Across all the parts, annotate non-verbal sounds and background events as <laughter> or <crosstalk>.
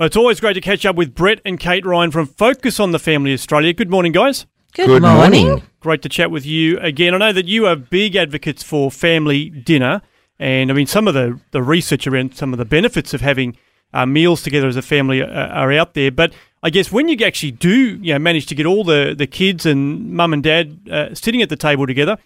Well, it's always great to catch up with Brett and Kate Ryan from Focus on the Family Australia. Good morning, guys. Good, Good morning. morning. Great to chat with you again. I know that you are big advocates for family dinner, and I mean some of the, the research around some of the benefits of having uh, meals together as a family are, uh, are out there. But I guess when you actually do, you know, manage to get all the, the kids and mum and dad uh, sitting at the table together,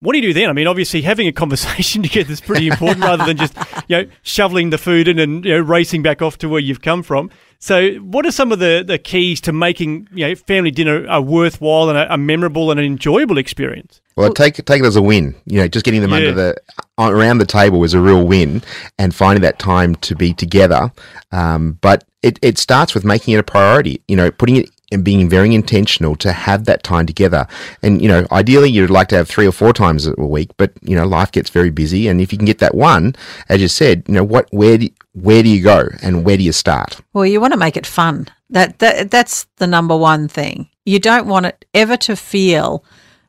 what do you do then? I mean, obviously, having a conversation <laughs> together is pretty important, rather than just you know shoveling the food in and you know racing back off to where you've come from. So, what are some of the, the keys to making you know family dinner a worthwhile and a, a memorable and an enjoyable experience? Well, take take it as a win. You know, just getting them yeah. under the around the table was a real win, and finding that time to be together. Um, but it, it starts with making it a priority. You know, putting it and being very intentional to have that time together. And, you know, ideally you'd like to have three or four times a week, but, you know, life gets very busy. And if you can get that one, as you said, you know, what, where do, where do you go and where do you start? Well, you want to make it fun. That, that That's the number one thing. You don't want it ever to feel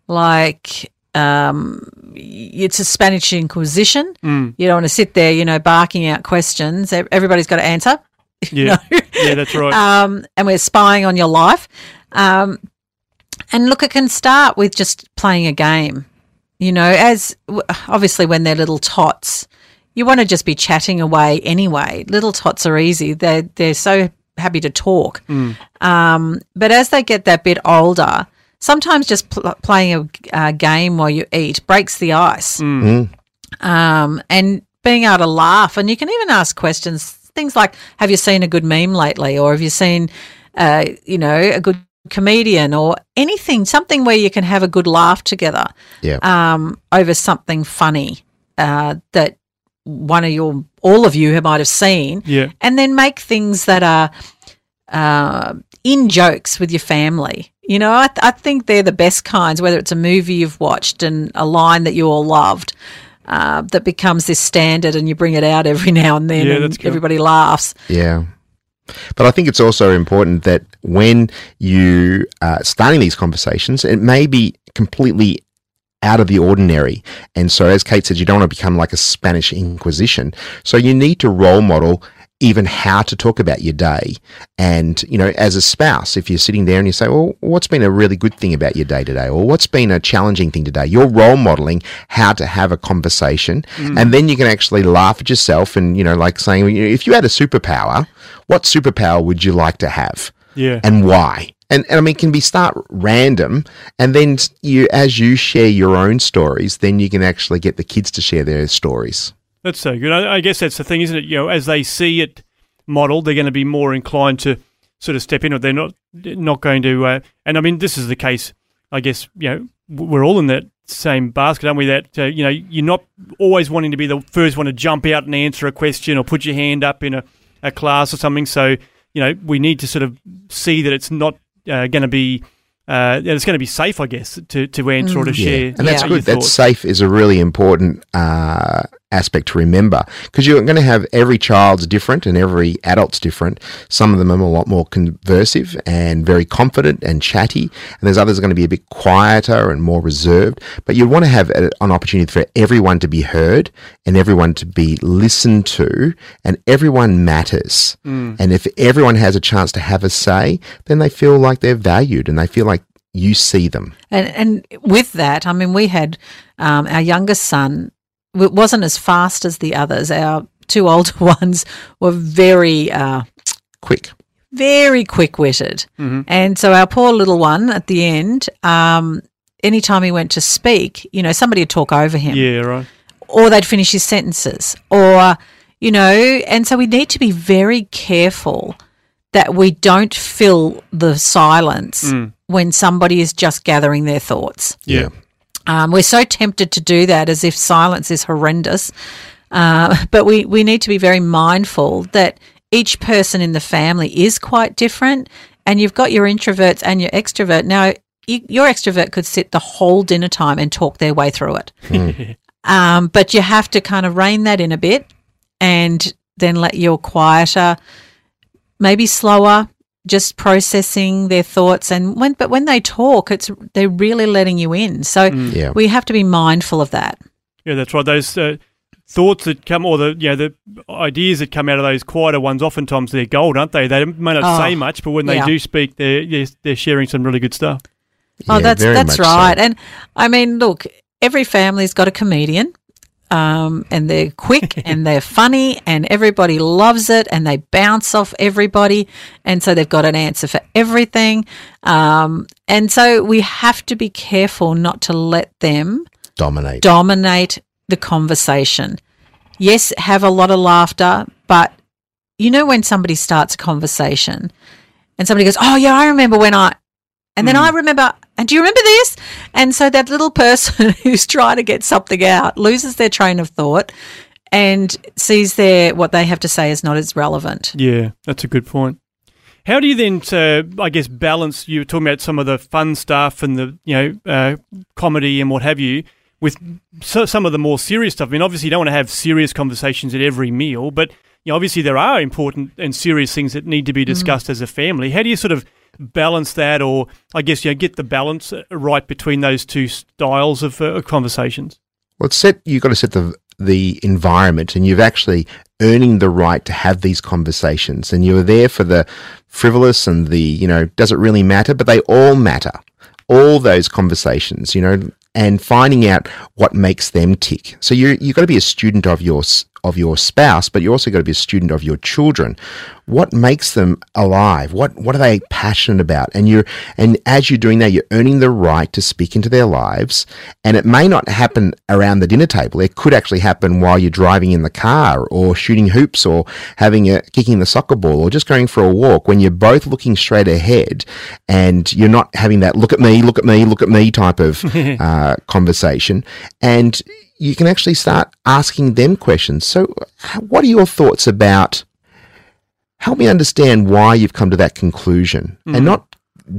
like um, it's a Spanish Inquisition. Mm. You don't want to sit there, you know, barking out questions. Everybody's got to answer. <laughs> Yeah, yeah, that's right. Um, and we're spying on your life. Um, and look, it can start with just playing a game. You know, as obviously when they're little tots, you want to just be chatting away anyway. Little tots are easy; they they're so happy to talk. Mm. Um, but as they get that bit older, sometimes just pl- playing a, a, game while you eat breaks the ice. Mm. Um, and being able to laugh, and you can even ask questions things like, have you seen a good meme lately? Or have you seen, uh, you know, a good comedian or anything, something where you can have a good laugh together yeah. um, over something funny uh, that one of your, all of you might have seen. Yeah. And then make things that are uh, in jokes with your family. You know, I, th- I think they're the best kinds, whether it's a movie you've watched and a line that you all loved uh, that becomes this standard and you bring it out every <laughs> now and then yeah, and everybody laughs. Yeah. But I think it's also important that when you are starting these conversations, it may be completely out of the ordinary. And so, as Kate said, you don't want to become like a Spanish Inquisition. So, you need to role model even how to talk about your day. And, you know, as a spouse, if you're sitting there and you say, well, what's been a really good thing about your day today? Or what's been a challenging thing today? You're role modeling how to have a conversation. Mm. And then you can actually laugh at yourself and, you know, like saying, if you had a superpower, what superpower would you like to have? Yeah. And why? And, and I mean, can be start random, and then you, as you share your own stories, then you can actually get the kids to share their stories. That's so good. I, I, guess that's the thing, isn't it? You know, as they see it modelled, they're going to be more inclined to sort of step in, or they're not not going to. Uh, and I mean, this is the case. I guess you know we're all in that same basket, aren't we? That uh, you know you're not always wanting to be the first one to jump out and answer a question or put your hand up in a, a class or something. So you know we need to sort of see that it's not uh, going to be uh, it's going to be safe, I guess, to, to answer mm. or to yeah. share. And that's yeah. good. That safe is a really important uh, aspect to remember because you're going to have every child's different and every adult's different. Some of them are a lot more conversive and very confident and chatty, and there's others are going to be a bit quieter and more reserved. But you want to have an opportunity for everyone to be heard and everyone to be listened to, and everyone matters. Mm. And if everyone has a chance to have a say, then they feel like they're valued and they feel like you see them. And, and with that, I mean, we had um, our youngest son, it wasn't as fast as the others. Our two older <laughs> ones were very uh, quick. Very quick witted. Mm-hmm. And so our poor little one at the end, um, anytime he went to speak, you know, somebody would talk over him. Yeah, right. Or they'd finish his sentences. Or, you know, and so we need to be very careful that we don't fill the silence mm. when somebody is just gathering their thoughts. Yeah. Um, we're so tempted to do that as if silence is horrendous. Uh, but we, we need to be very mindful that each person in the family is quite different, and you've got your introverts and your extrovert. Now, you, your extrovert could sit the whole dinner time and talk their way through it. <laughs> um, but you have to kind of rein that in a bit and then let your quieter, maybe slower, just processing their thoughts. And when, but when they talk, it's they're really letting you in. So Yeah. we have to be mindful of that. Yeah, that's right. Those uh, thoughts that come, or the you know the ideas that come out of those quieter ones, oftentimes they're gold, aren't they? They may not Oh, say much, but when they yeah. do speak, they're they're, they're sharing some really good stuff. Oh, Yeah, that's that's much so. right. And I mean, look, every family's got a comedian. Um, and they're quick <laughs> and they're funny and everybody loves it and they bounce off everybody. And so they've got an answer for everything. Um, and so we have to be careful not to let them Dominate. dominate the conversation. Yes, have a lot of laughter, but you know when somebody starts a conversation and somebody goes, "Oh yeah, I remember when I," and then I remember, and do you remember this? And so that little person <laughs> who's trying to get something out loses their train of thought and sees their what they have to say is not as relevant. Yeah, that's a good point. How do you then, uh, I guess, balance? You were talking about some of the fun stuff and the you know uh, comedy and what have you, with so, some of the more serious stuff. I mean, obviously, you don't want to have serious conversations at every meal, but you know, obviously, there are important and serious things that need to be discussed as a family. How do you sort of balance that, or I guess you know, get the balance uh, right between those two styles of uh, conversations? Well, set. You've got to set the the environment, and you've actually earning the right to have these conversations. And you're there for the frivolous and the you know does it really matter? But they all matter. All those conversations, you know, and finding out what makes them tick. So you you've got to be a student of your of your spouse, but you're also got to be a student of your children. What makes them alive? What what are they passionate about? And you're and as you're doing that, you're earning the right to speak into their lives. And it may not happen around the dinner table. It could actually happen while you're driving in the car, or shooting hoops, or having a kicking the soccer ball, or just going for a walk. When you're both looking straight ahead, and you're not having that look at me, look at me, look at me type of <laughs> uh, conversation, and you can actually start asking them questions. So, what are your thoughts about? Help me understand why you've come to that conclusion, and mm-hmm. not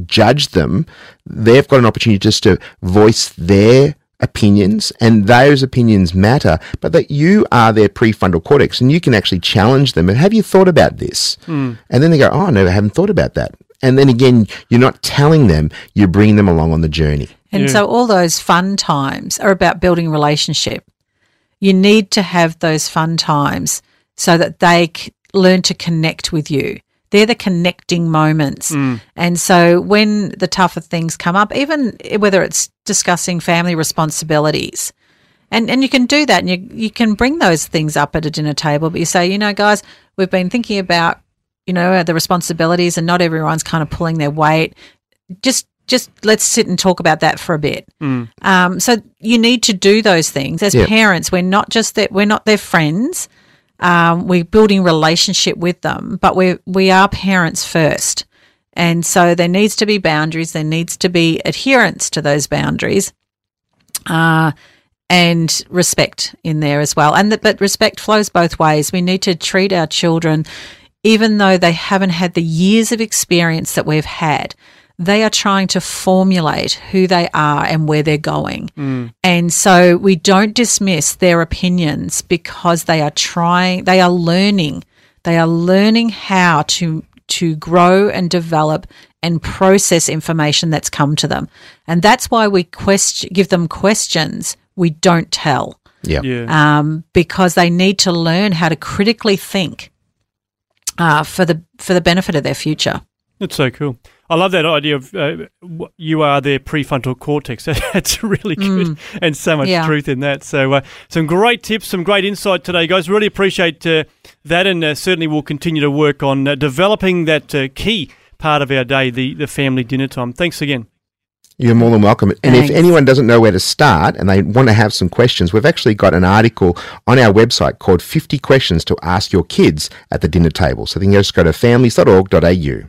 judge them. They've got an opportunity just to voice their opinions, and those opinions matter. But that you are their prefrontal cortex, and you can actually challenge them. And have you thought about this? Mm. And then they go, "Oh, no, I haven't thought about that." And then again, you're not telling them; you're bringing them along on the journey. And Yeah. so all those fun times are about building relationship. You need to have those fun times so that they c- learn to connect with you. They're the connecting moments. Mm. And so when the tougher things come up, even whether it's discussing family responsibilities, and, and you can do that and you, you can bring those things up at a dinner table, but you say, you know, guys, we've been thinking about, you know, the responsibilities and not everyone's kind of pulling their weight. Just just let's sit and talk about that for a bit. Um, so you need to do those things as Yeah. parents. We're not just that we're not their friends. Um, we're building relationship with them, but we we are parents first, and so there needs to be boundaries. There needs to be adherence to those boundaries, uh, and respect in there as well. And that, but respect flows both ways. We need to treat our children, even though they haven't had the years of experience that we've had. They are trying to formulate who they are and where they're going. And so we don't dismiss their opinions because they are trying, they are learning, they are learning how to to grow and develop and process information that's come to them. And that's why we question, give them questions we don't tell Yeah. Yeah. um, because they need to learn how to critically think uh, for the for the benefit of their future. That's so cool. I love that idea of uh, wh- you are their prefrontal cortex. <laughs> That's really good and so much Yeah. truth in that. So, uh, some great tips, some great insight today, guys. Really appreciate uh, that, and uh, certainly we'll continue to work on uh, developing that uh, key part of our day, the, the family dinner time. Thanks again. You're more than welcome. And if anyone doesn't know where to start and they want to have some questions, we've actually got an article on our website called 50 Questions to Ask Your Kids at the Dinner Table. So then you just go to families.org.au.